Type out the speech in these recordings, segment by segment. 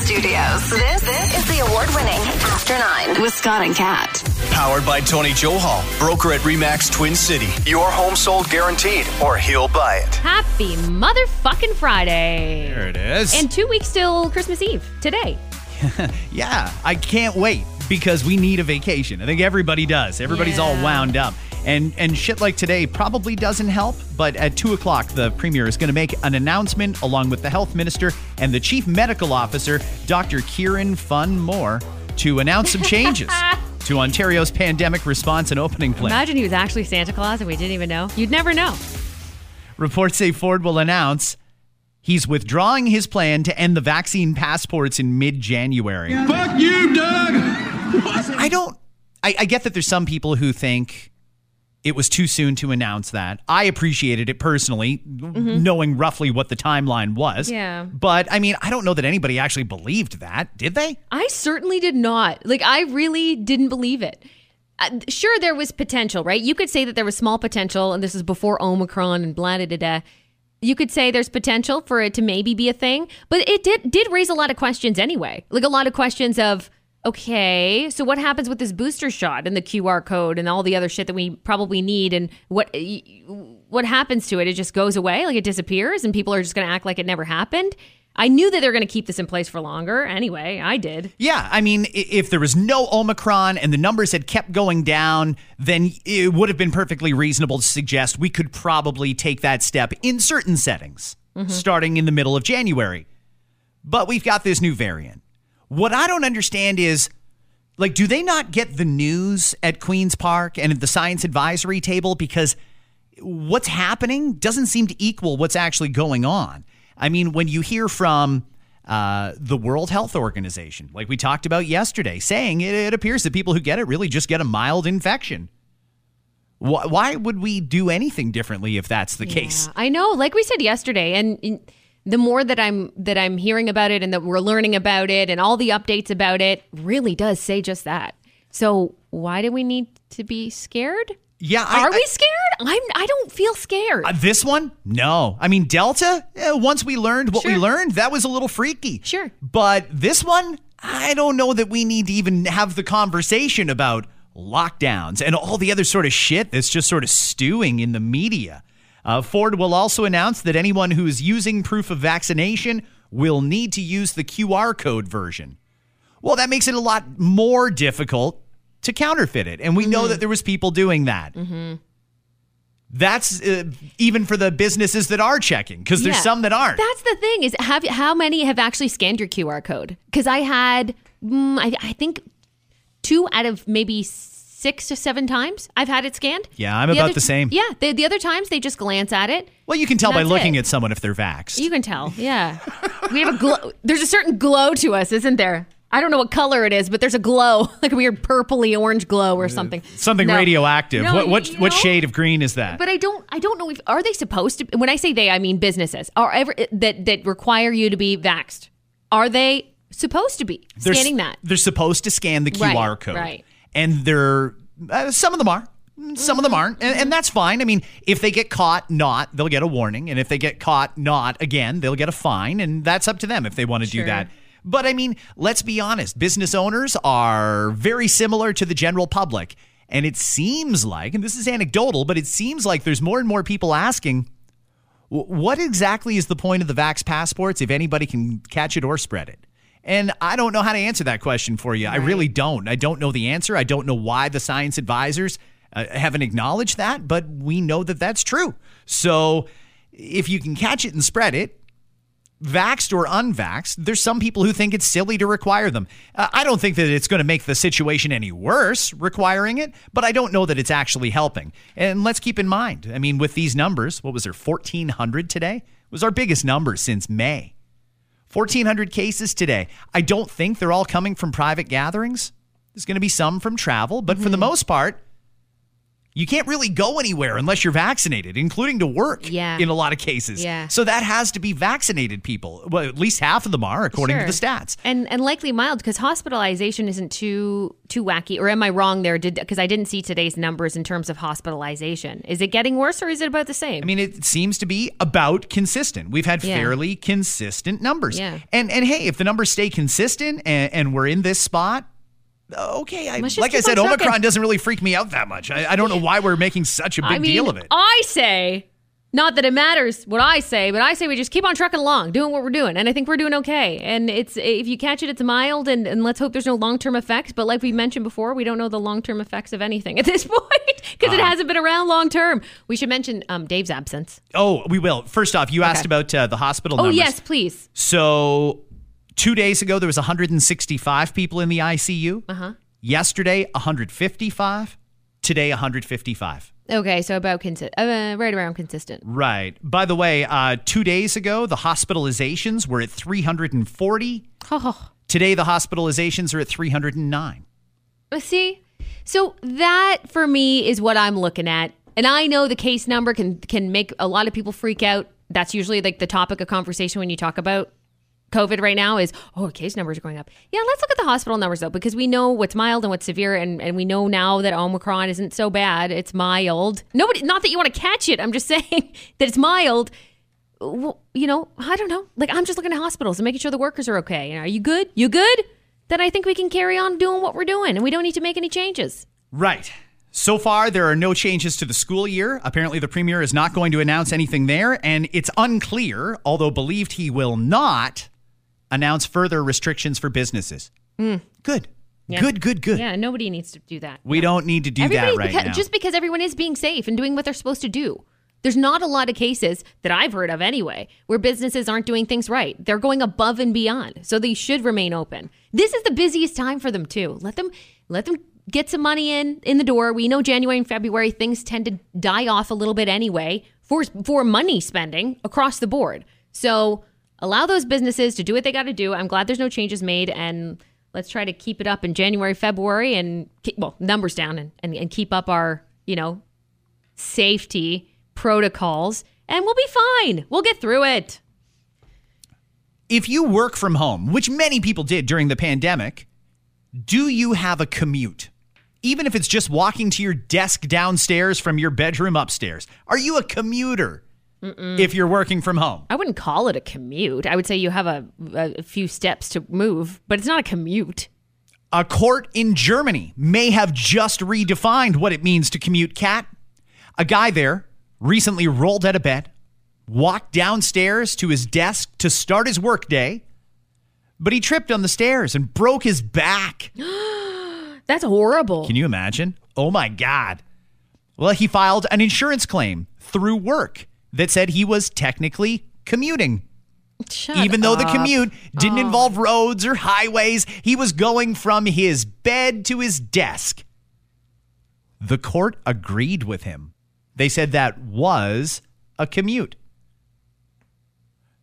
Studios. This, this is the award winning After Nine with Scott and Kat. Powered by Tony Johal, broker at Remax Twin City. Your home sold guaranteed, or he'll buy it. Happy motherfucking Friday. There it is. And two weeks till Christmas Eve today. yeah, I can't wait because we need a vacation. I think everybody does. Everybody's all wound up. And and shit like today probably doesn't help. But at two o'clock, the premier is going to make an announcement along with the health minister and the chief medical officer, Dr. Kieran Fun Moore, to announce some changes to Ontario's pandemic response and opening plan. Imagine he was actually Santa Claus and we didn't even know. You'd never know. Reports say Ford will announce he's withdrawing his plan to end the vaccine passports in mid January. Fuck you, Doug! I don't. I, I get that there's some people who think it was too soon to announce that. I appreciated it personally, knowing roughly what the timeline was. Yeah. But I mean, I don't know that anybody actually believed that, did they? I certainly did not. Like, I really didn't believe it. Uh, sure, there was potential, right? You could say that there was small potential, and this is before Omicron and blah da da da. You could say there's potential for it to maybe be a thing, but it did did raise a lot of questions anyway. Like a lot of questions of, okay, so what happens with this booster shot and the QR code and all the other shit that we probably need, and what what happens to it? It just goes away, like it disappears, and people are just going to act like it never happened. I knew that they were going to keep this in place for longer. Anyway, I did. Yeah, I mean, if there was no Omicron and the numbers had kept going down, then it would have been perfectly reasonable to suggest we could probably take that step in certain settings, mm-hmm. starting in the middle of January. But we've got this new variant. What I don't understand is like, do they not get the news at Queen's Park and at the science advisory table? Because what's happening doesn't seem to equal what's actually going on. I mean, when you hear from uh, the World Health Organization, like we talked about yesterday, saying it, it appears that people who get it really just get a mild infection. Why, why would we do anything differently if that's the case? I know, like we said yesterday, and and the more that I'm that I'm hearing about it and that we're learning about it and all the updates about it really does say just that. So why do we need to be scared? Yeah, I- Are I- we scared? I'm I don't feel scared. Uh, this one? No. I mean, Delta, eh, once we learned what we learned, that was a little freaky. Sure. But this one, I don't know that we need to even have the conversation about lockdowns and all the other sort of shit that's just sort of stewing in the media. Uh, Ford will also announce that anyone who is using proof of vaccination will need to use the QR code version. Well, that makes it a lot more difficult to counterfeit it. And we know that there was people doing that. That's uh, even for the businesses that are checking because there's Yeah. some that aren't. That's the thing is have how many have actually scanned your QR code? Because I had mm, I, I think two out of maybe six to seven times I've had it scanned. Yeah, I'm about other- the same. Yeah, the, the other times they just glance at it. well, you can tell by looking it. at someone if they're vaxxed. You can tell. Yeah. we have a glow. There's a certain glow to us, isn't there? I don't know what color it is, but there's a glow, like a weird purpley orange glow or uh, something. Something No. radioactive. No, what what what shade of green is that? But I don't. I don't know if are they supposed to. When I say they, I mean businesses. Are ever that that require you to be vaxxed? Are they supposed to be They're scanning that? They're supposed to scan the Right, QR code. right. And they're uh, some of them are. Some of them aren't, and, and that's fine. I mean, if they get caught not, they'll get a warning, and if they get caught not again, they'll get a fine, and that's up to them if they want to do that. But I mean, let's be honest. Business owners are very similar to the general public, and it seems like, and this is anecdotal, but it seems like there's more and more people asking, what exactly is the point of the vax passports if anybody can catch it or spread it? And I don't know how to answer that question for you. I really don't. I don't know the answer. I don't know why the science advisors uh, haven't acknowledged that, but we know that that's true. So if you can catch it and spread it, vaxxed or unvaxxed, there's some people who think it's silly to require them. Uh, I don't think that it's going to make the situation any worse requiring it, but I don't know that it's actually helping. And let's keep in mind, I mean, with these numbers, what was there, 1,400 today? It was our biggest number since May. 1,400 cases today. I don't think they're all coming from private gatherings. There's going to be some from travel, but for the mm-hmm. most part, you can't really go anywhere unless you're vaccinated, including to work Yeah. in a lot of cases. Yeah. So that has to be vaccinated people. Well, at least half of them are, according to the stats. and and likely mild because hospitalization isn't too too wacky. Or am I wrong there? Did because I didn't see today's numbers in terms of hospitalization. Is it getting worse or is it about the same? I mean, it seems to be about consistent. We've had Yeah. fairly consistent numbers. Yeah. And and hey, if the numbers stay consistent and, and we're in this spot, okay. I, like I said, Omicron trucking. doesn't really freak me out that much. I, I don't know why we're making such a big I mean, deal of it. I say, not that it matters what I say, but I say we just keep on trucking along, doing what we're doing, and I think we're doing okay. And it's if you catch it, it's mild, and, and let's hope there's no long term effects. But like we mentioned before, we don't know the long term effects of anything at this point because Uh-huh. it hasn't been around long term. We should mention um, Dave's absence. oh, we will. First off, you asked about uh, the hospital Oh numbers. yes, please. So two days ago, there was 165 people in the ICU. Uh-huh. Yesterday, 155. Today, 155. Okay, so about consi- uh, right around consistent. Right. By the way, uh, two days ago, the hospitalizations were at 340. Oh, Today, the hospitalizations are at 309. Uh, See, so that for me is what I'm looking at, and I know the case number can can make a lot of people freak out. That's usually like the topic of conversation when you talk about COVID right now is oh case numbers are going up. Yeah, let's look at the hospital numbers though because we know what's mild and what's severe, and and we know now that Omicron isn't so bad. It's mild. Nobody, not that you want to catch it. I'm just saying that it's mild. Well, you know, I don't know. Like I'm just looking at hospitals and making sure the workers are okay. Are you good? You good? Then I think we can carry on doing what we're doing, and we don't need to make any changes. Right. So far, there are no changes to the school year. Apparently, the premier is not going to announce anything there, and it's unclear, although believed he will not, announce further restrictions for businesses. Good. Good, good, good. Hmm. Yeah, nobody needs to do that. We don't need to do Everybody, that right because, now. just because everyone is being safe and doing what they're supposed to do. There's not a lot of cases that I've heard of anyway where businesses aren't doing things right. They're going above and beyond. So they should remain open. This is the busiest time for them too. Let them let them get some money in in the door. We know January and February things tend to die off a little bit anyway for for money spending across the board. So allow those businesses to do what they got to do. I'm glad there's no changes made and let's try to keep it up in January, February and keep, well, numbers down and, and, and keep up our, you know, safety protocols and we'll be fine. We'll get through it. if you work from home, which many people did during the pandemic, do you have a commute? Even if it's just walking to your desk downstairs from your bedroom upstairs, are you a commuter if you're working from home? I wouldn't call it a commute. I would say you have a, a few steps to move, but it's not a commute. A court in Germany may have just redefined what it means to commute Kat. A guy there recently rolled out of bed, walked downstairs to his desk to start his workday, but he tripped on the stairs and broke his back. That's horrible. Can you imagine? Oh my God. Well, he filed an insurance claim through work that said he was technically commuting. Shut Even though the commute didn't oh. involve roads or highways, he was going from his bed to his desk. The court agreed with him. They said that was a commute.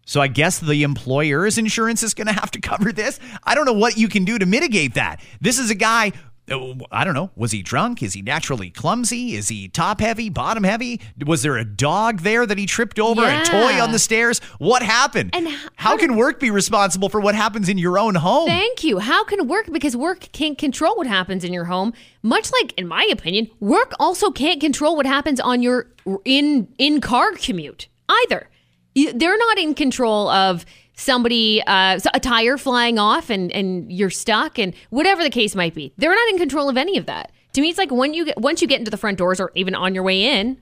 So I guess the employer's insurance is going to have to cover this. I don't know what you can do to mitigate that. This is a guy. I don't know. Was he drunk? Is he naturally clumsy? Is he top heavy, bottom heavy? Was there a dog there that he tripped over? A toy on the stairs? What happened? And how how can work be responsible for what happens in your own home? Thank you. How can work because work can't control what happens in your home. Much like in my opinion, work also can't control what happens on your in in car commute either. They're not in control of somebody uh, a tire flying off and and you're stuck and whatever the case might be. They're not in control of any of that. To me it's like when you get once you get into the front doors or even on your way in,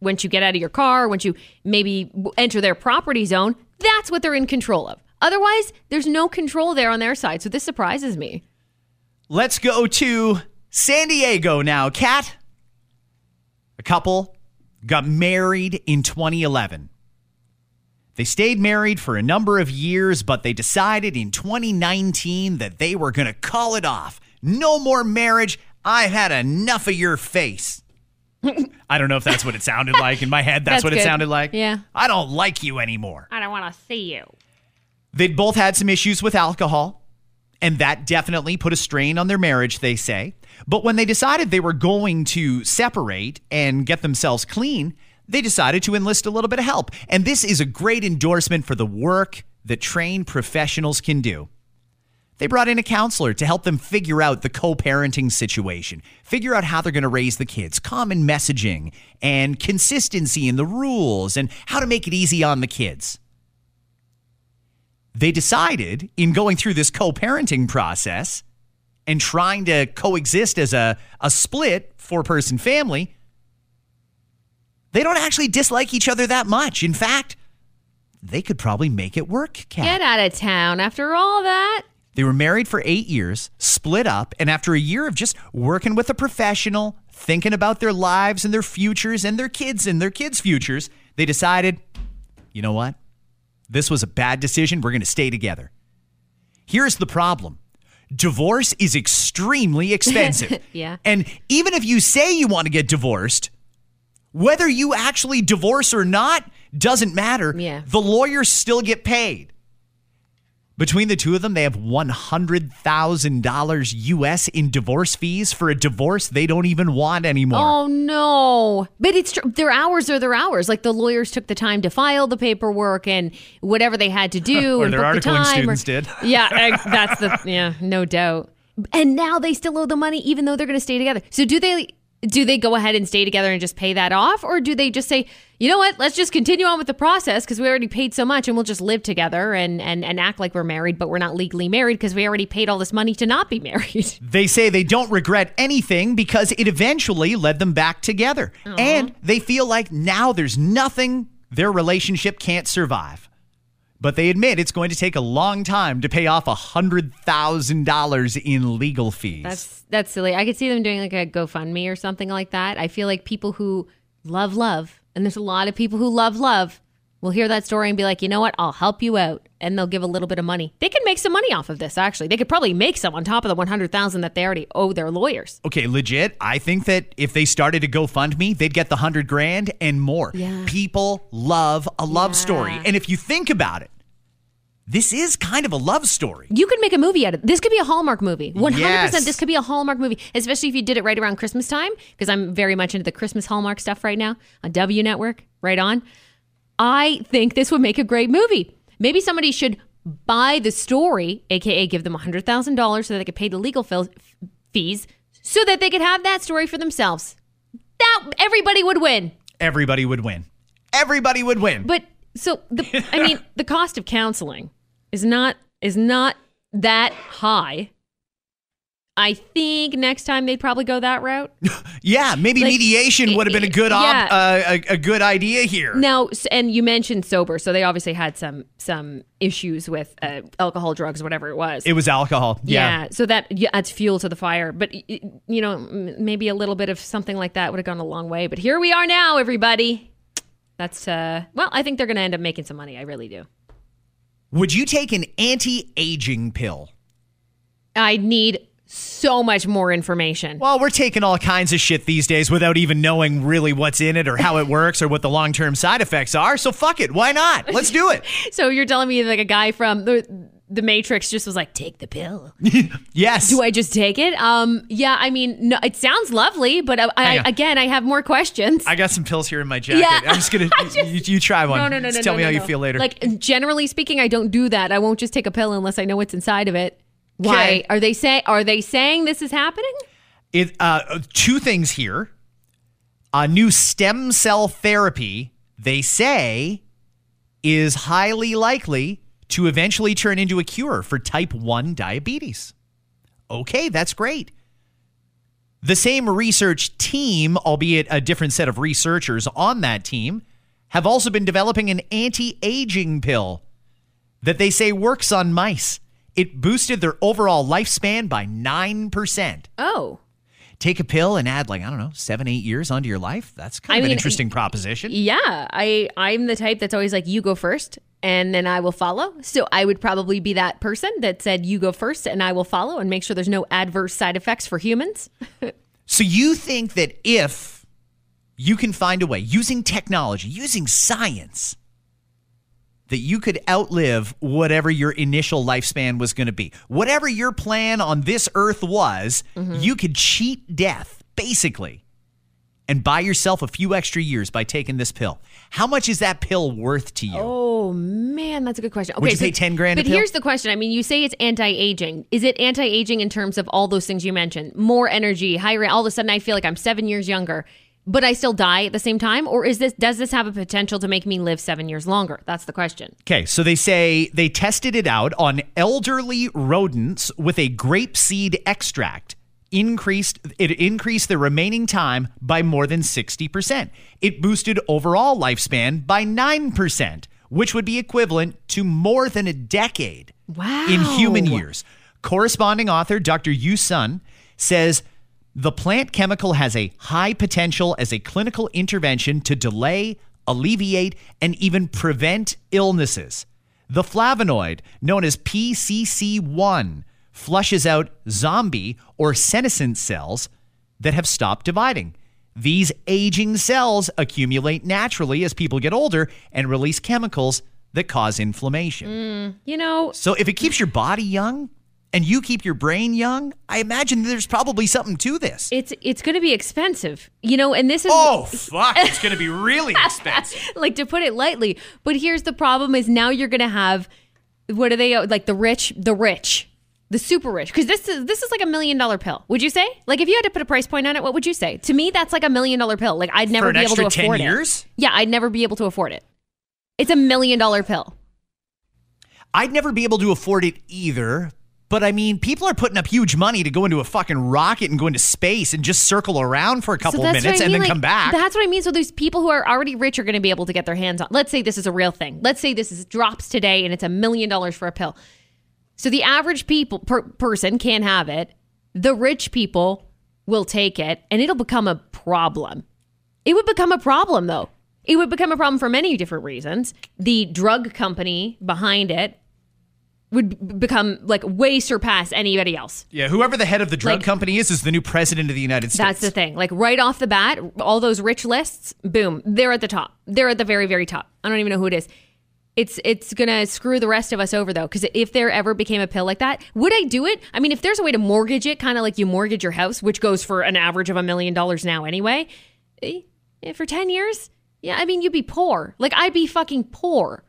once you get out of your car, once you maybe enter their property zone, that's what they're in control of. Otherwise, there's no control there on their side. So this surprises me. Let's go to San Diego now. Kat, a couple got married in 2011. They stayed married for a number of years, but they decided in 2019 that they were going to call it off. No more marriage. I've had enough of your face. I don't know if that's what it sounded like. In my head, that's, That's what it sounded like. Yeah. I don't like you anymore. I don't want to see you. They'd both had some issues with alcohol. And that definitely put a strain on their marriage, they say. But when they decided they were going to separate and get themselves clean, they decided to enlist a little bit of help. And this is a great endorsement for the work that trained professionals can do. They brought in a counselor to help them figure out the co parenting situation, figure out how they're going to raise the kids, common messaging, and consistency in the rules, and how to make it easy on the kids. They decided in going through this co parenting process and trying to coexist as a, a split four person family, they don't actually dislike each other that much. In fact, they could probably make it work, Kat. Get out of town after all that. They were married for eight years, split up, and after a year of just working with a professional, thinking about their lives and their futures and their kids and their kids' futures, they decided, you know what? This was a bad decision. We're going to stay together. Here's the problem divorce is extremely expensive. Yeah. And even if you say you want to get divorced, whether you actually divorce or not doesn't matter. Yeah. The lawyers still get paid. Between the two of them, they have $100,000 US in divorce fees for a divorce they don't even want anymore. Oh no! But it's tr- their hours are their hours. Like the lawyers took the time to file the paperwork and whatever they had to do. Or and their book the time, students did. Yeah, that's the yeah, no doubt. And now they still owe the money, even though they're going to stay together. So do they? Do they go ahead and stay together and just pay that off, or do they just say, you know what, let's just continue on with the process because we already paid so much, and we'll just live together and and and act like we're married, but we're not legally married because we already paid all this money to not be married. They say they don't regret anything because it eventually led them back together. And they feel like now there's nothing their relationship can't survive. But they admit it's going to take a long time to pay off $100,000 in legal fees. That's that's silly. I could see them doing like a GoFundMe or something like that. I feel like people who love love, and there's a lot of people who love love, will hear that story and be like, you know what, I'll help you out, and they'll give a little bit of money. They can make some money off of this. Actually, they could probably make some on top of the one hundred thousand that they already owe their lawyers. Okay, legit. I think that if they started to GoFundMe, they'd get the hundred grand and more. Yeah. People love a love Yeah. story. And if you think about it, this is kind of a love story. You could make a movie out of it. This could be a Hallmark movie. 100% Yes. this could be a Hallmark movie, especially if you did it right around Christmas time, because I'm very much into the Christmas Hallmark stuff right now on W Network, right on. I think this would make a great movie. Maybe somebody should buy the story, aka give them $100,000 so that they could pay the legal fees so that they could have that story for themselves. That everybody would win. Everybody would win. Everybody would win. But so the I mean the cost of counseling is not is not that high. I think next time they'd probably go that route. yeah, maybe Like, mediation would have been a good op- yeah. uh, a, a good idea here. Now, and you mentioned sober, so they obviously had some some issues with uh, alcohol, drugs, whatever it was. It was alcohol. Yeah. so that yeah, adds fuel to the fire. But you know, maybe a little bit of something like that would have gone a long way. But here we are now, everybody. That's uh, well, I think they're going to end up making some money. I really do. Would you take an anti-aging pill? I need so much more information. Well, we're taking all kinds of shit these days without even knowing really what's in it or how it works or what the long-term side effects are. So fuck it. Why not? Let's do it. So you're telling me like a guy from the the Matrix just was like, take the pill. Yes. Do I just take it? Um, yeah. I mean, no, it sounds lovely, but I, I, again, I have more questions. I got some pills here in my jacket. Yeah. I'm just gonna just- you, you try one. no, no, no, Just no. tell no, me no, how you feel later. Like generally speaking, I don't do that. I won't just take a pill unless I know what's inside of it. Why Okay. are they say are they saying this is happening? It uh, two things here. A new stem cell therapy, they say, is highly likely to eventually turn into a cure for type 1 diabetes. Okay, that's great. The same research team, albeit a different set of researchers on that team, have also been developing an anti aging pill that they say works on mice. It boosted their overall lifespan by 9%. Oh, Take a pill and add, like, I don't know, seven, eight years onto your life. That's kind I of an mean, interesting proposition. yeah. I I'm the type that's always like, you go first, and then I will follow. So I would probably be that person that said, you go first, and I will follow, and make sure there's no adverse side effects for humans. So you think that if you can find a way using technology, using science, that you could outlive whatever your initial lifespan was going to be. Whatever your plan on this earth was, mm-hmm. you could cheat death, basically, and buy yourself a few extra years by taking this pill. How much is that pill worth to you? Oh man, that's a good question. Okay, Would you pay 10 grand a But here's the question. I mean, you say it's anti-aging. Is it anti-aging in terms of all those things you mentioned? More energy, higher. All of a sudden, I feel like I'm seven years younger, but I still die at the same time. Or is this? Does this have a potential to make me live seven years longer? That's the question. Okay, so they say they tested it out on elderly rodents with a grape seed extract. Increased it increased the remaining time by more than 60%. It boosted overall lifespan by 9%, which would be equivalent to more than a decade Wow. in human years. Corresponding author Dr. Yu Sun says the plant chemical has a high potential as a clinical intervention to delay, alleviate, and even prevent illnesses. The flavonoid, known as PCC1, flushes out zombie or senescent cells that have stopped dividing. These aging cells accumulate naturally as people get older and release chemicals that cause inflammation. Mm, you know, So if it keeps your body young and you keep your brain young, I imagine there's probably something to this. it's it's going to be expensive. You know, and this is Oh fuck, it's going to be really expensive. like to put it lightly. But here's the problem: is now you're going to have what are they uh, like the rich, the rich, the super rich? Because this is this is like a million dollar pill. Would you say? Like if you had to put a price point on it, what would you say? To me, that's like a million dollar pill. Like I'd never be able to extra 10 afford years? it. Yeah, I'd never be able to afford it. It's a million dollar pill. I'd never be able to afford it either. But I mean, people are putting up huge money to go into a fucking rocket and go into space and just circle around for a couple so that's minutes I and then like, come back. That's what I mean. So these people who are already rich are going to be able to get their hands on. Let's say this is a real thing. Let's say this is drops today and it's a million dollars for a pill. So the average people per, person can't have it. The rich people will take it, and it'll become a problem. It would become a problem, though. It would become a problem for many different reasons. The drug company behind it would become like way surpass anybody else. yeah, whoever the head of the drug Like- company is is the new president of the United States. That's the thing. Like right off the bat, all those rich lists, boom, they're at the top. They're at the very, very top. I don't even know who it is. It's it's gonna screw the rest of us over though, because if there ever became a pill like that, would I do it? I mean, if there's a way to mortgage it, kind of like you mortgage your house, which goes for an average of a million dollars now anyway, eh, eh, for ten years, yeah, I mean, you'd be poor. Like I'd be fucking poor.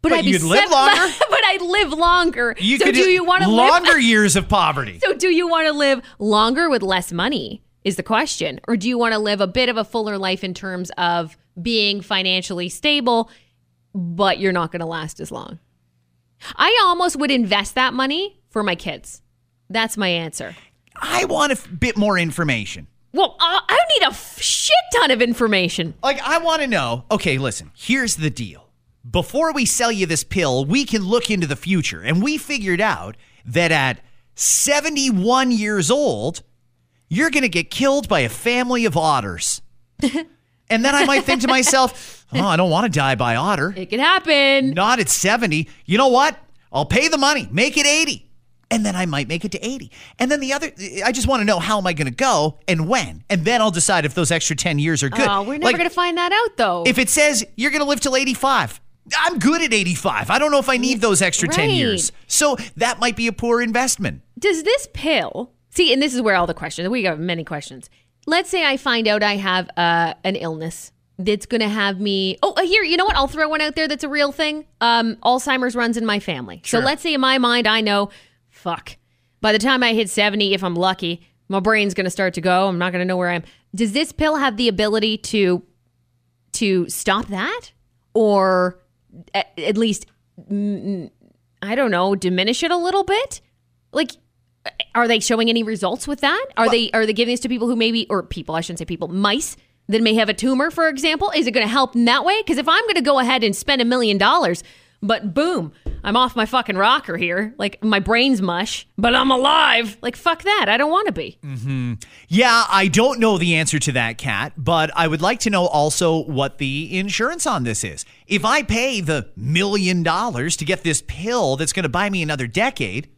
But, But I'd be you'd live seven- longer? but I'd live longer. You so could do you want to live longer years of poverty. so, do you want to live longer with less money? Is the question. Or do you want to live a bit of a fuller life in terms of being financially stable, but you're not going to last as long? I almost would invest that money for my kids. That's my answer. I want a f- bit more information. Well, uh, I need a f- shit ton of information. Like, I want to know. Okay, listen, here's the deal. Before we sell you this pill, we can look into the future. And we figured out that at 71 years old, you're going to get killed by a family of otters. and then I might think to myself, oh, I don't want to die by otter. It can happen. Not at 70. You know what? I'll pay the money, make it 80. And then I might make it to 80. And then the other, I just want to know how am I going to go and when. And then I'll decide if those extra 10 years are good. Oh, we're never Like, going to find that out, though. if it says you're going to live till 85, I'm good at 85. I don't know if I need those extra 10 years. So that might be a poor investment. Does this pill see? And this is where all the questions. We got many questions. Let's say I find out I have uh, an illness that's going to have me. Oh, uh, here, you know what? I'll throw one out there that's a real thing. Um, Alzheimer's runs in my family. So let's say in my mind, I know, fuck. By the time I hit seventy, if I'm lucky, my brain's going to start to go. I'm not going to know where I am. Does this pill have the ability to to stop that, or at, at least mm, I don't know, diminish it a little bit? Like, are they showing any results with that? Are they are they giving this to people who maybe or people I shouldn't say people mice that may have a tumor, for example? Is it going to help in that way? Because if I'm going to go ahead and spend a million dollars, but boom, I'm off my fucking rocker here, like my brain's mush, but I'm alive. Like fuck that, I don't want to be. Mm-hmm. Yeah, I don't know the answer to that, Kat, but I would like to know also what the insurance on this is. If I pay the million dollars to get this pill that's going to buy me another decade,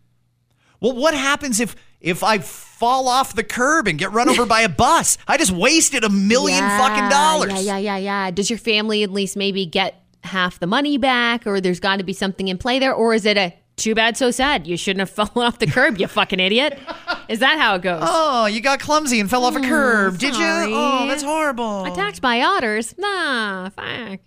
well, what happens if if I fall off the curb and get run over by a bus? I just wasted a million fucking dollars. Yeah, yeah, yeah, yeah. Does your family at least maybe get half the money back, or there's got to be something in play there, or is it a too bad, so sad? You shouldn't have fallen off the curb, you fucking idiot. Is that how it goes? Oh, you got clumsy and fell off a curb, did you? Oh, that's horrible. Attacked by otters? Nah, fuck.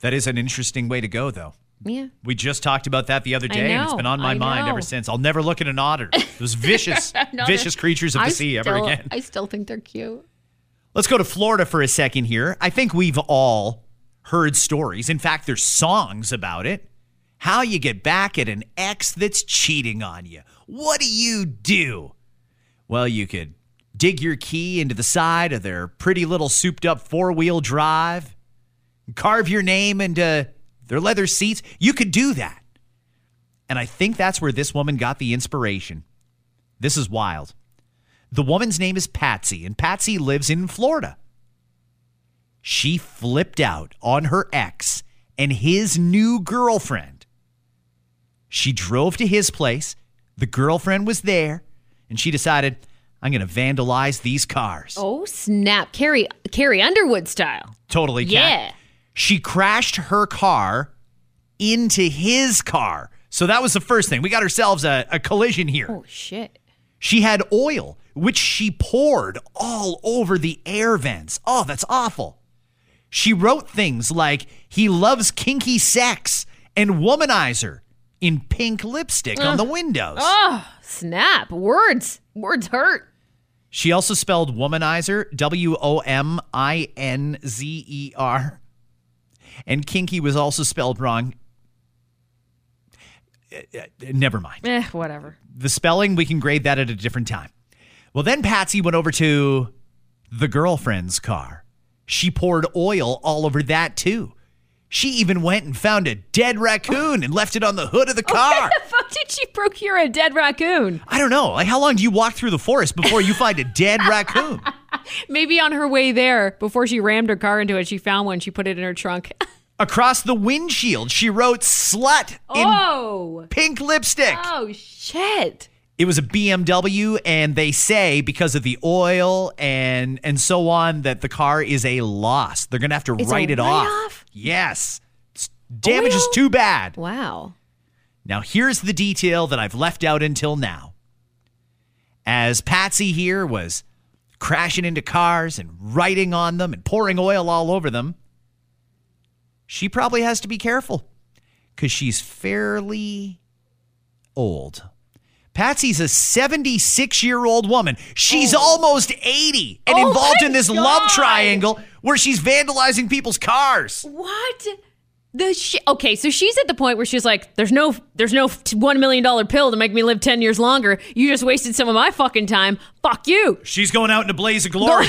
That is an interesting way to go, though. Yeah. We just talked about that the other day, and it's been on my I mind know. ever since. I'll never look at an otter. Those vicious, No, vicious creatures of the I sea ever again. I still think they're cute. Let's go to Florida for a second here. I think we've all heard stories. In fact, there's songs about it. How you get back at an ex that's cheating on you. What do you do? Well, you could dig your key into the side of their pretty little souped up four wheel drive, carve your name into their leather seats. You could do that. And I think that's where this woman got the inspiration. This is wild. The woman's name is Patsy, and Patsy lives in Florida. She flipped out on her ex and his new girlfriend. She drove to his place. The girlfriend was there, and she decided, I'm going to vandalize these cars. Oh, snap. Carrie, Carrie Underwood style. Totally, Kat. Yeah. She crashed her car into his car. So that was the first thing. We got ourselves a, a collision here. Oh, shit. She had oil, which she poured all over the air vents. Oh, that's awful. She wrote things like, he loves kinky sex and womanizer in pink lipstick on the windows. Oh, snap. Words. Words hurt. She also spelled womanizer, W O M I N Z E R. And kinky was also spelled wrong. Uh, uh, Never mind. Eh, whatever. the spelling, we can grade that at a different time. Well, then Patsy went over to the girlfriend's car. She poured oil all over that too. She even went and found a dead raccoon and left it on the hood of the car. Where the fuck did she procure a dead raccoon? I don't know. Like, how long do you walk through the forest before you find a dead raccoon? Maybe on her way there, before she rammed her car into it, she found one. She put it in her trunk. Across the windshield, she wrote slut in oh. pink lipstick. Oh, shit. It was a BMW, and they say because of the oil and and so on that the car is a loss. They're gonna have to It's write it off. write-off? Yes, It's- damage is too bad. Wow. Now here's the detail that I've left out until now. As Patsy here was crashing into cars and writing on them and pouring oil all over them, she probably has to be careful because she's fairly old. Patsy's a 76 year old woman. She's oh. almost 80 and Oh involved in this love triangle where she's vandalizing people's cars. What? The shit. Okay, so she's at the point where she's like, "There's no, there's no one million dollar pill to make me live ten years longer. You just wasted some of my fucking time. Fuck you." She's going out in a blaze of glory.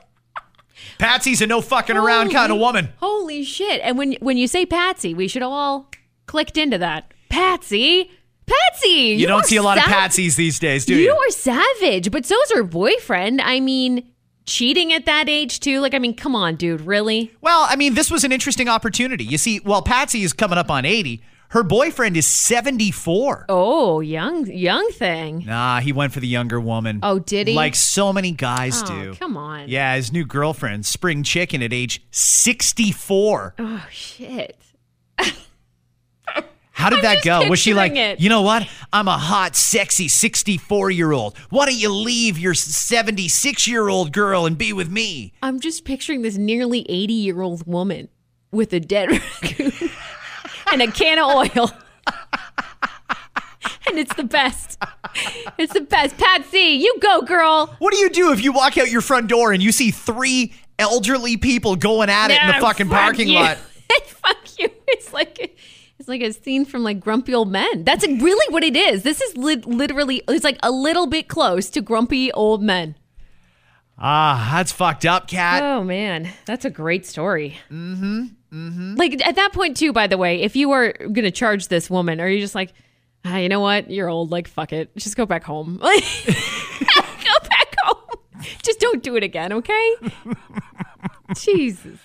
Patsy's a no fucking around kind of woman. Holy shit! And when when you say Patsy, we should have all clicked into that. Patsy, Patsy. You, You don't see a lot of sav- Patsies these days, do you? You are savage, but so's her boyfriend. I mean, cheating at that age too. Like, I mean, come on, dude. Really? well, I mean, this was an interesting opportunity. You see, while Patsy is coming up on 80, her boyfriend is 74. Oh, young, young thing. Nah, he went for the younger woman. Oh, did he? Like so many guys Oh, do. come on. Yeah, his new girlfriend, Spring Chicken, at age 64. Oh shit. How did I'm that go? Was she like, it. you know what? I'm a hot, sexy 64 year old. Why don't you leave your 76 year old girl and be with me? I'm just picturing this nearly 80 year old woman with a dead raccoon and a can of oil. and it's the best. It's the best. Patsy, you go, girl. What do you do if you walk out your front door and you see three elderly people going at it in the fucking fuck parking you. lot? fuck you. It's like it's like a scene from like Grumpy Old Men. That's really what it is. This is lit literally it's like a little bit close to Grumpy Old Men. Ah, that's fucked up, Kat. Oh man, that's a great story. Mm-hmm. Mm-hmm. Like at that point too, by the way, if you are gonna charge this woman, are you just like, ah, you know what? You're old. Like fuck it, just go back home. Go back home. Just don't do it again, okay? Jesus,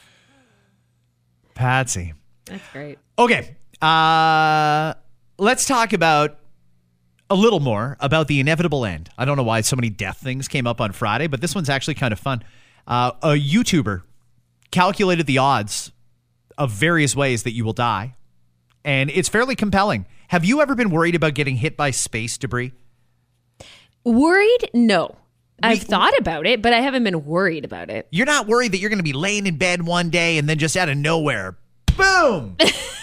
Patsy. that's great. Okay. Uh, let's talk about a little more about the inevitable end. I don't know why so many death things came up on Friday, but this one's actually kind of fun. Uh, a YouTuber calculated the odds of various ways that you will die. And it's fairly compelling. Have you ever been worried about getting hit by space debris? Worried? No. I've thought about it, but I haven't been worried about it. You're not worried that you're going to be laying in bed one day and then just out of nowhere, boom!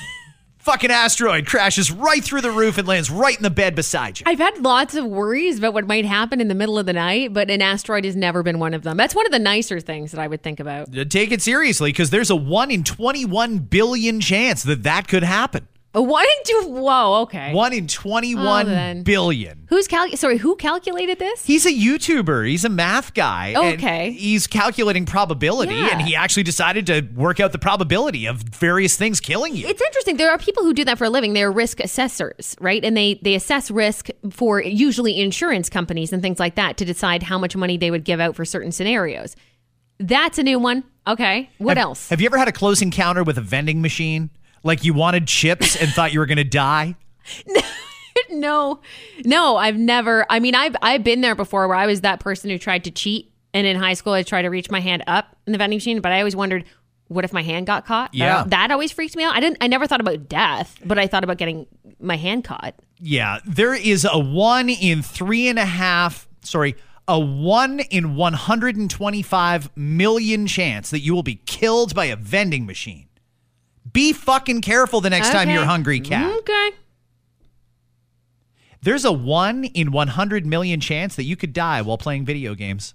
fucking asteroid crashes right through the roof and lands right in the bed beside you. I've had lots of worries about what might happen in the middle of the night, but an asteroid has never been one of them. That's one of the nicer things that I would think about. Uh, Take it seriously because there's a 1 in 21 billion chance that that could happen. A one in two. Whoa, okay. 1 in twenty-one Oh, billion. Who's cal? Sorry, who calculated this? He's a YouTuber. He's a math guy. and Okay. he's calculating probability, Yeah. and he actually decided to work out the probability of various things killing you. It's interesting. There are people who do that for a living. They're risk assessors, right? And they they assess risk for usually insurance companies and things like that to decide how much money they would give out for certain scenarios. That's a new one. Okay. What Have- else? Have you ever had a close encounter with a vending machine? Like you wanted chips and thought you were going to die? no, no, I've never. I mean, I've I've been there before where I was that person who tried to cheat, and in high school I tried to reach my hand up in the vending machine, but I always wondered. What if my hand got caught? That- Yeah. that always freaked me out. I didn't. I never thought about death, but I thought about getting my hand caught. Yeah, there is a one in three and a half, sorry, a one in 125 million chance that you will be killed by a vending machine. Be fucking careful the next time you're hungry, Kat. Okay. There's a one in 100 million chance that you could die while playing video games.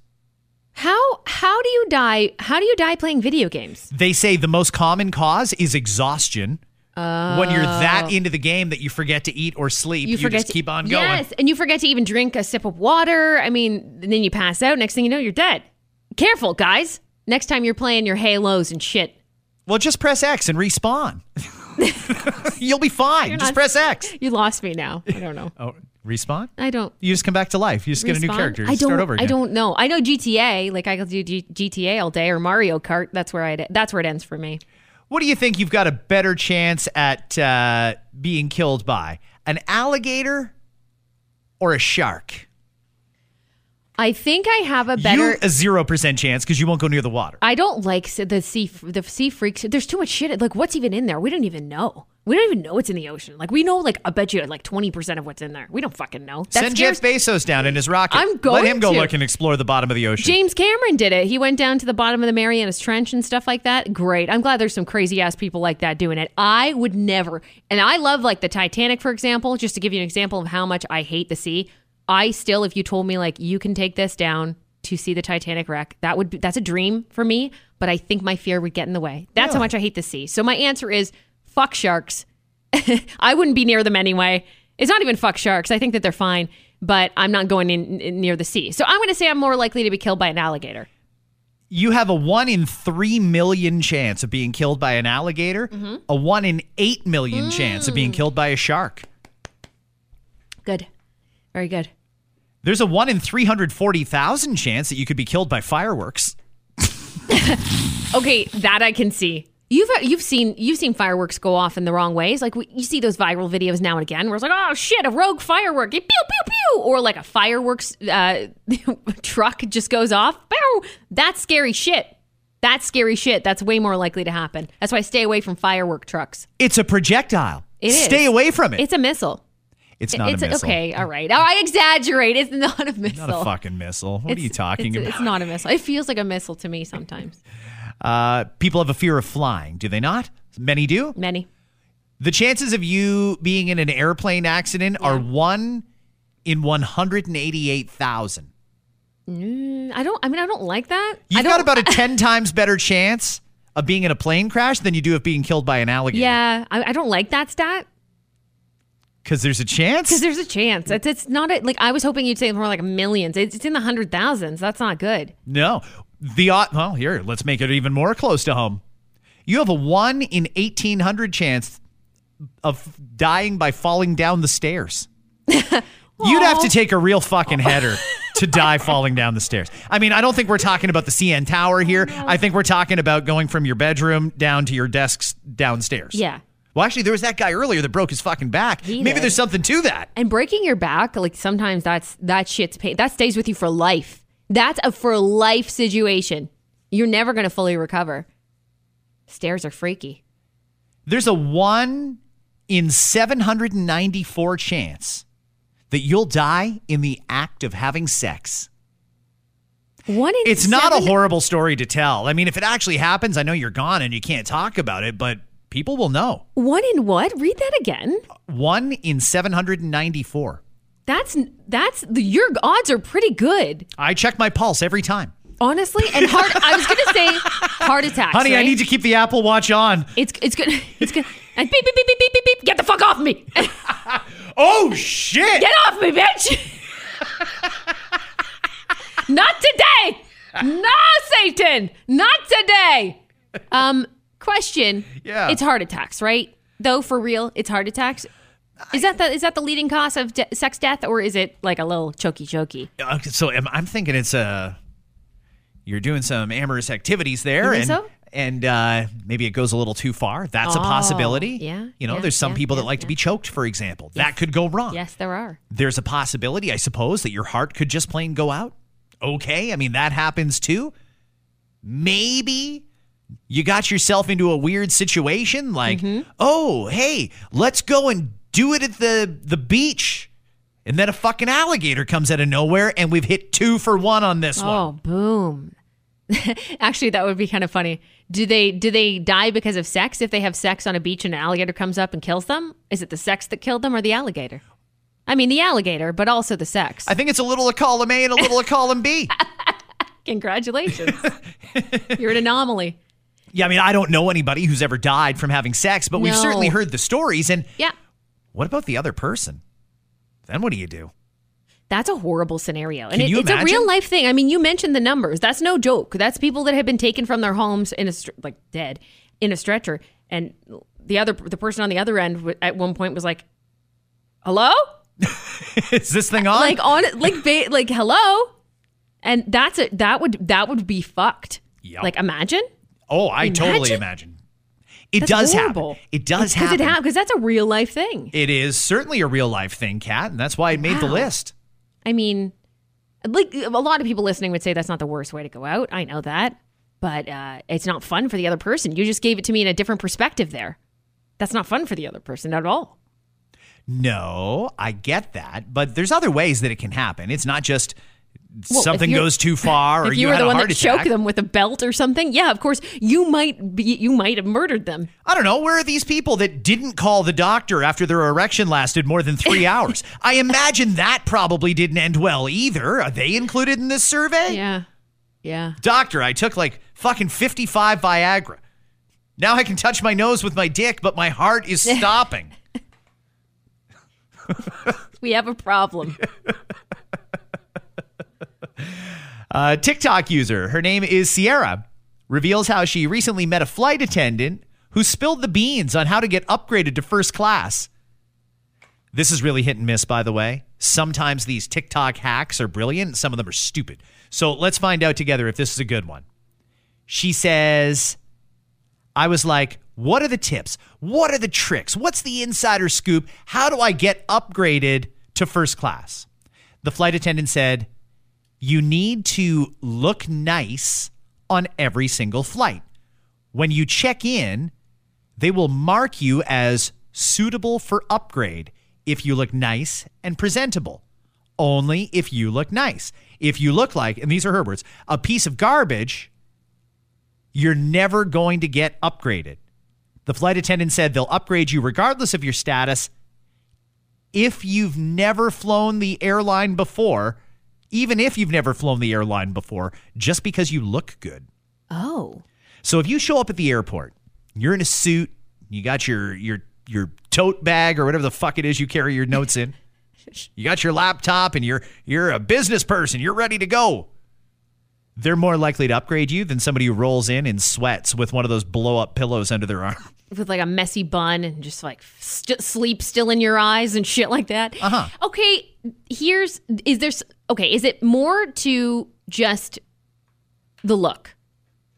How how do you die? How do you die playing video games? They say the most common cause is exhaustion. when you're that oh. into the game that you forget to eat or sleep, you, Oh. You just to, keep on going. Yes, and you forget to even drink a sip of water. I mean, then you pass out. Next thing you know, you're dead. Careful, guys. Next time you're playing your halos and shit. Well, just press X and respawn. You'll be fine. Just not- press X. You lost me now. I don't know. Oh, respawn? I don't. You just come back to life. You just get a new character. You I don't. start over again. I don't know. I know GTA. Like I could do G- GTA all day or Mario Kart. That's where I. That's where it ends for me. What do you think you've got a better chance at uh, being killed by? An alligator or a shark? I think I have a better. You a zero percent chance because you won't go near the water. I don't like the sea the sea freaks. There's too much shit. Like what's even in there? We don't even know. We don't even know what's in the ocean. Like we know like I bet you like 20% of what's in there. We don't fucking know. That Send scares Jeff Bezos down in his rocket. I'm going. Let him go to. look and explore the bottom of the ocean. James Cameron did it. He went down to the bottom of the Marianas Trench and stuff like that. Great. I'm glad there's some crazy ass people like that doing it. I would never. And I love like the Titanic, for example, just to give you an example of how much I hate the sea. I still, if you told me like you can take this down to see the Titanic wreck, that would be, that's a dream for me. But I think my fear would get in the way. That's how much I hate the sea. So my answer is fuck sharks. I wouldn't be near them anyway. It's not even fuck sharks. I think that they're fine, but I'm not going in, in near the sea. So I'm going to say I'm more likely to be killed by an alligator. you have a one in three million chance of being killed by an alligator, Mm-hmm. a one in eight million Mm. chance of being killed by a shark. Good. Very good. There's a one in 340,000 chance that you could be killed by fireworks. Okay, that I can see. You've you've seen you've seen fireworks go off in the wrong ways. Like we, you see those viral videos now and again, where it's like, oh shit, a rogue firework, pew pew pew, or like a fireworks uh, truck just goes off. Pew! That's scary shit. That's scary shit. That's way more likely to happen. That's why I stay away from firework trucks. It's a projectile. It is. Stay away from it. It's a missile. It's not it's a missile. okay. All right. Oh, I exaggerate. It's not a missile. Not a fucking missile. What are you talking it's, about? It's not a missile. It feels like a missile to me sometimes. Uh, people have a fear of flying, do they not? Many do. Many. The chances of you being in an airplane accident are one in 188,000. I don't. I mean, I don't like that. You've got about a 10 times better chance of being in a plane crash than you do of being killed by an alligator. Yeah, I, I don't like that stat Because there's a chance. because there's a chance. It's it's not a, like I was hoping you'd say more like millions. It's, it's in the hundred thousands. That's not good. No. The odd, well, here, let's make it even more close to home. You have a 1 in 1800 chance of dying by falling down the stairs. You'd have to take a real fucking header to die falling down the stairs. I mean, I don't think we're talking about the CN Tower here. I think we're talking about going from your bedroom down to your desks downstairs. Yeah. Well, actually, there was that guy earlier that broke his fucking back. He Maybe did. there's something to that. And breaking your back, like sometimes that's that shit's pain. That stays with you for life. That's a for life situation. You're never gonna fully recover. Stairs are freaky. There's a 1 in 794 chance that you'll die in the act of having sex. One in It's not a horrible story to tell. I mean, if it actually happens, I know you're gone and you can't talk about it, but people will know. One in what? Read that again. 1 in 794. That's that's the your odds are pretty good, I check my pulse every time. honestly. And heart. I was gonna say heart attack. Honey, I need to keep the Apple Watch on. It's it's good. It's good. And beep beep beep beep beep beep beep. Get the fuck off me. Oh, shit. Get off me, bitch. Not today. No, Satan. Not today. Um, question. Yeah. It's heart attacks, right? Though for real, it's heart attacks. Is that the is that the leading cause of de- sex death, or is it like a little choky choky? Uh, so am- I'm thinking it's uh you're doing some amorous activities there and so? and uh, maybe it goes a little too far. That's a Oh, possibility. yeah, You know, yeah, there's some yeah, people that yeah, like to be choked, for example. That could go wrong. Yes, there are. There's a possibility, I suppose, that your heart could just plain go out. Okay, I mean that happens too. Maybe you got yourself into a weird situation like, Mm-hmm. "Oh, hey, let's go and do it at the the beach." And then a fucking alligator comes out of nowhere and we've hit 2 for 1 on this one. Oh, boom. Actually, that would be kind of funny. Do they do they die because of sex if they have sex on a beach and an alligator comes up and kills them? Is it the sex that killed them or the alligator? I mean, the alligator, but also the sex. I think it's a little of column A and a little of column B. Congratulations. You're an anomaly. Yeah, I mean, I don't know anybody who's ever died from having sex, but we've No. certainly heard the stories. And Yeah. what about the other person? Then what do you do? That's a horrible scenario. And Can it, you it's a imagine? real life thing. I mean, you mentioned the numbers. That's no joke. That's people that have been taken from their homes in a str- like dead in a stretcher. And the other the person on the other end w- at one point was like, "Hello?" Is this thing on? like on like ba- like hello and that's it that would that would be fucked Yup. like imagine oh, I totally Imagine? imagine. It That's does horrible. happen. It does happen. it because that's a real life thing It is certainly a real life thing, Kat, and that's why it made the list. i mean like a lot of people listening would say that's not the worst way to go out i know that but uh, it's not fun for the other person you just gave it to me in a different perspective there that's not fun for the other person at all No, I get that, but there's other ways that it can happen. It's not just Well, something goes too far or if you, you, were the one that attack. choked them with a belt or something yeah of course you might be you might have murdered them I don't know. Where are these people that didn't call the doctor after their erection lasted more than three hours? I imagine that probably didn't end well either. Are they included in this survey? yeah yeah Doctor, I took like fucking 55 Viagra. Now I can touch my nose with my dick, but my heart is stopping. we have a problem A TikTok user, her name is Sierra, reveals how she recently met a flight attendant who spilled the beans on how to get upgraded to first class. This is really hit and miss, by the way. Sometimes these TikTok hacks are brilliant, some of them are stupid. So let's find out together if this is a good one. She says, I was like, what are the tips? What are the tricks? What's the insider scoop? How do I get upgraded to first class? The flight attendant said, You need to look nice on every single flight. When you check in, they will mark you as suitable for upgrade if you look nice and presentable. Only if you look nice. If you look like, and these are her words, a piece of garbage, you're never going to get upgraded. The flight attendant said they'll upgrade you regardless of your status if you've never flown the airline before, even if you've never flown the airline before, just because you look good. oh So if you show up at the airport, you're in a suit, you got your your your tote bag or whatever the fuck it is you carry your notes in. You got your laptop and you're you're a business person, you're ready to go. They're more likely to upgrade you than somebody who rolls in in sweats with one of those blow up pillows under their arm. with like a messy bun and just like st- sleep still in your eyes and shit like that. Uh-huh. Okay, here's is there okay, is it more to just the look?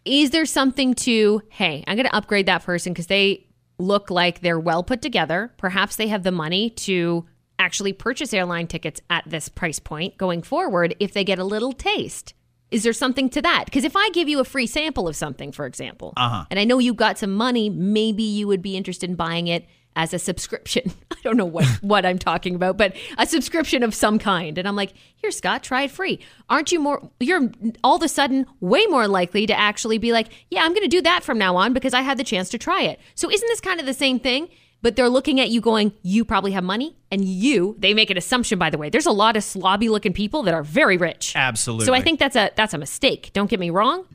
Is there something to, hey, I'm going to upgrade that person cuz they look like they're well put together. Perhaps they have the money to actually purchase airline tickets at this price point going forward if they get a little taste. Is there something to that? Because if I give you a free sample of something, for example, Uh-huh. and I know you've got some money, maybe you would be interested in buying it as a subscription. I don't know what, what I'm talking about, but a subscription of some kind. And I'm like, here, Scott, try it free. Aren't you more, you're all of a sudden way more likely to actually be like, yeah, I'm going to do that from now on because I had the chance to try it. So isn't this kind of the same thing? But they're looking at you going, you probably have money. And you, they make an assumption, by the way. There's a lot of slobby looking people that are very rich. Absolutely. So I think that's a that's a mistake. Don't get me wrong.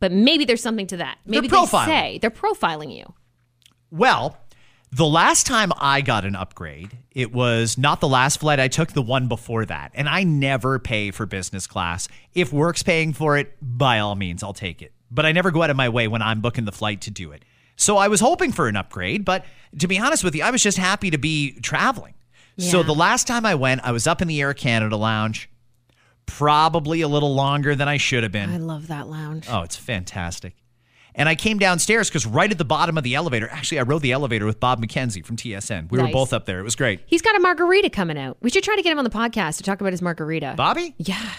But maybe there's something to that. Maybe they say they're profiling you. Well, the last time I got an upgrade, it was not the last flight I took, the one before that. And I never pay for business class. If work's paying for it, by all means, I'll take it. But I never go out of my way when I'm booking the flight to do it. So I was hoping for an upgrade, but to be honest with you, I was just happy to be traveling. So the last time I went, I was up in the Air Canada lounge, probably a little longer than I should have been. I love that lounge. Oh, it's fantastic. And I came downstairs because right at the bottom of the elevator, actually, I rode the elevator with Bob McKenzie from TSN. We were both up there. It was great. He's got a margarita coming out. We should try to get him on the podcast to talk about his margarita. Bobby? yeah.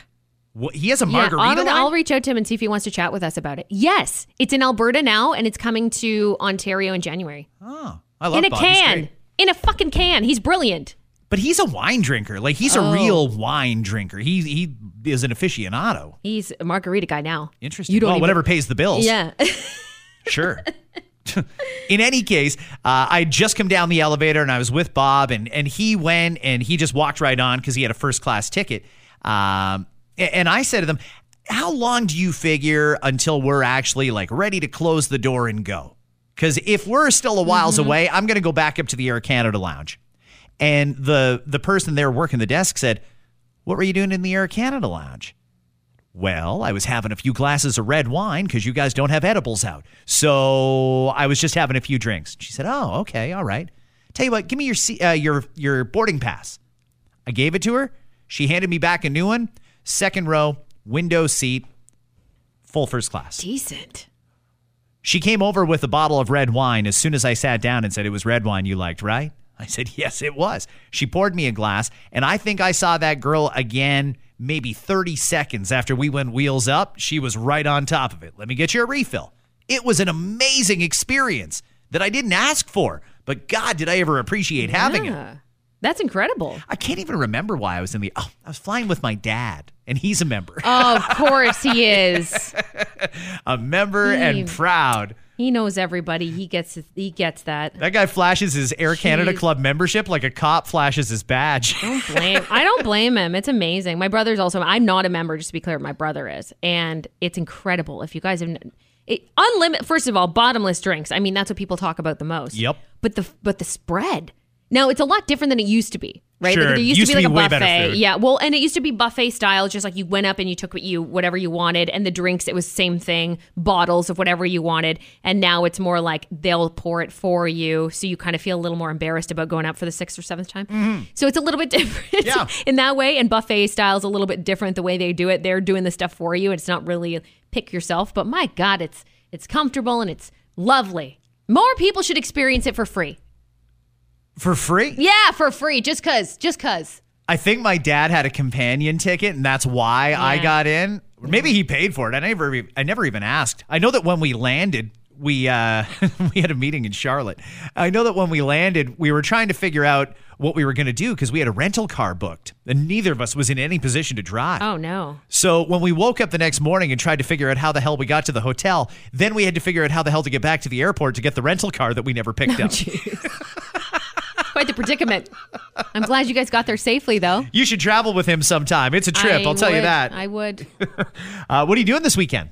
What, he has a Yeah, margarita I'll, line? I'll reach out to him and see if he wants to chat with us about it. Yes, it's in Alberta now, and it's coming to Ontario in January. oh, I love in a Bob. Can, in a fucking can. He's brilliant. But he's a wine drinker. Like, he's Oh. a real wine drinker. He, he is an aficionado. He's a margarita guy now. Interesting. You don't well, even- whatever pays the bills. Yeah. Sure. In any case, uh, I just come down the elevator and I was with Bob, and and he went and he just walked right on because he had a first class ticket. Um, and I said to them, "How long do you figure until we're actually like ready to close the door and go? Because if we're still a whiles away, I'm going to go back up to the Air Canada lounge." And the the person there working the desk said, "What were you doing in the Air Canada lounge?" Well, I was having a few glasses of red wine because you guys don't have edibles out. So I was just having a few drinks. She said, "Oh, okay, all right. Tell you what, give me your uh, your your boarding pass." I gave it to her. She handed me back a new one. Second row, window seat, full first class. Decent. She came over with a bottle of red wine as soon as I sat down and said, It was red wine you liked, right? I said, Yes, it was. She poured me a glass, and I think I saw that girl again maybe 30 seconds after we went wheels up. She was right on top of it. Let me get you a refill. It was an amazing experience that I didn't ask for, but God, did I ever appreciate having it. That's incredible. I can't even remember why I was in the. Oh, I was flying with my dad, and he's a member. Oh, of course he is. a member and proud. He knows everybody. He gets he gets that. That guy flashes his Air Canada Club membership like a cop flashes his badge. Don't blame. I don't blame him. It's amazing. My brother's also. I'm not a member, just to be clear. My brother is, and it's incredible. If you guys have, it, unlimited. First of all, bottomless drinks. I mean, that's what people talk about the most. Yep. But the but the spread. Now it's a lot different than it used to be, right? Sure, Like, there used, used to be to like a buffet. Yeah. Well, and it used to be buffet style, just like you went up and you took what you whatever you wanted, and the drinks it was same thing, bottles of whatever you wanted. And now it's more like they'll pour it for you, so you kind of feel a little more embarrassed about going out for the sixth or seventh time. Mm-hmm. So it's a little bit different Yeah. in that way. And buffet style is a little bit different the way they do it. They're doing the stuff for you. It's not really pick yourself, but my God, it's it's comfortable and it's lovely. More people should experience it for free. For free? Yeah, for free, just cause, just cause. I think my dad had a companion ticket and that's why I got in. Maybe he paid for it. I never I never even asked. I know that when we landed, we uh we had a meeting in Charlotte. I know that when we landed, we were trying to figure out what we were going to do because we had a rental car booked and neither of us was in any position to drive. Oh no. So when we woke up the next morning and tried to figure out how the hell we got to the hotel, then we had to figure out how the hell to get back to the airport to get the rental car that we never picked up. Quite the predicament. I'm glad you guys got there safely, though. You should travel with him sometime. It's a trip, I I'll tell you would- that. I would. Uh, what are you doing this weekend?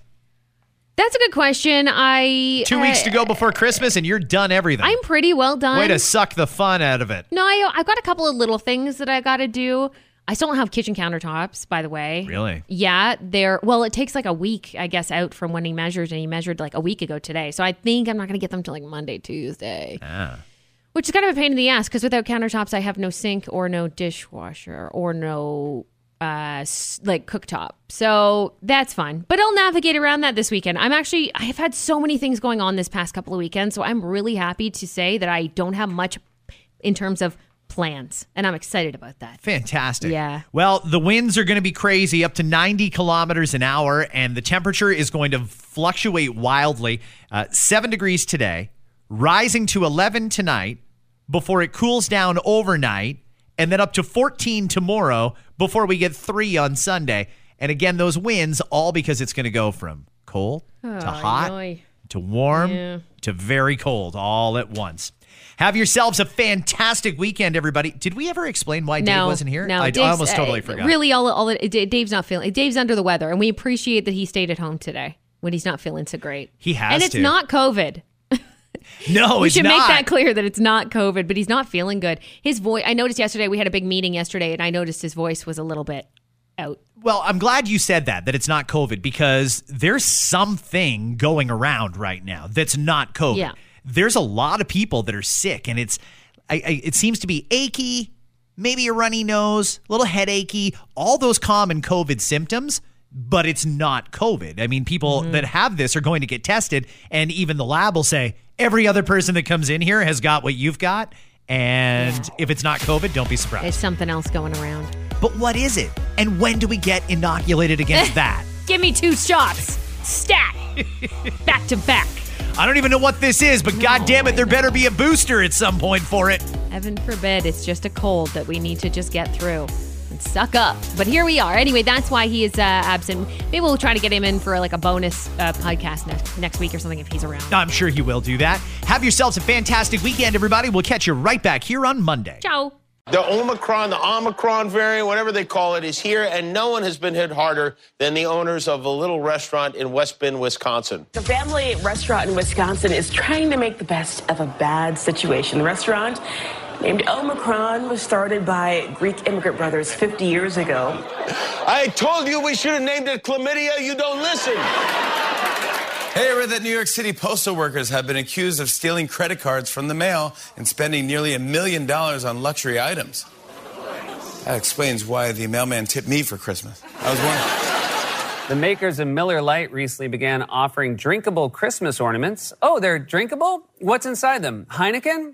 That's a good question. I Two weeks uh, to go before Christmas, and you're done everything. I'm pretty well done. Way to suck the fun out of it. No, I I've got a couple of little things that I got to do. I still don't have kitchen countertops, by the way. Really? Yeah, they're well. It takes like a week, I guess, out from when he measures, and he measured like a week ago today. So I think I'm not going to get them till like Monday, Tuesday. Ah. Which is kind of a pain in the ass because without countertops, I have no sink or no dishwasher or no uh like cooktop. So that's fine But I'll navigate around that this weekend. I'm actually I have had so many things going on this past couple of weekends, so I'm really happy to say that I don't have much in terms of plans, and I'm excited about that. Fantastic. Yeah. Well, the winds are going to be crazy, up to 90 kilometers an hour, and the temperature is going to fluctuate wildly. Uh, seven degrees today, rising to 11 tonight before it cools down overnight, and then up to 14 tomorrow before we get three on Sunday. And again, those winds, all because it's going to go from cold to hot yoy. to warm Yeah. to very cold all at once. Have yourselves a fantastic weekend, everybody. Did we ever explain why Dave wasn't here? No, I, I almost uh, totally forgot. Really, all all Dave's not feeling. Dave's under the weather, and we appreciate that he stayed at home today when he's not feeling so great. He has and it's to. not COVID. No, we it's should not. make that clear that it's not COVID, but he's not feeling good. His voice. I noticed yesterday we had a big meeting yesterday, and I noticed his voice was a little bit out. Well, I'm glad you said that, that it's not COVID, because there's something going around right now that's not COVID. Yeah. There's a lot of people that are sick, and it's, I, I, it seems to be achy, maybe a runny nose, a little headachy, all those common COVID symptoms, but it's not COVID. I mean, people Mm-hmm. that have this are going to get tested, and even the lab will say, every other person that comes in here has got what you've got. And if it's not COVID, don't be surprised. There's something else going around. But what is it? And when do we get inoculated against that? Give me two shots. Stat. back to back. I don't even know what this is, but god damn it, there better be a booster at some point for it. Heaven forbid it's just a cold that we need to just get through suck up. But here we are. Anyway, that's why he is uh, absent. Maybe we'll try to get him in for like a bonus uh, podcast next, next week or something if he's around. I'm sure he will do that. Have yourselves a fantastic weekend, everybody. We'll catch you right back here on Monday. Ciao. The Omicron, the Omicron variant, whatever they call it, is here, and no one has been hit harder than the owners of a little restaurant in West Bend, Wisconsin. The family restaurant in Wisconsin is trying to make the best of a bad situation. The restaurant, named Omicron, was started by Greek immigrant brothers 50 years ago. I told you we should have named it chlamydia. You don't listen. Hey, I read that New York City postal workers have been accused of stealing credit cards from the mail and spending nearly a million dollars on luxury items. That explains why the mailman tipped me for Christmas. I was wondering. The makers of Miller Lite recently began offering drinkable Christmas ornaments. Oh, they're drinkable? What's inside them? Heineken?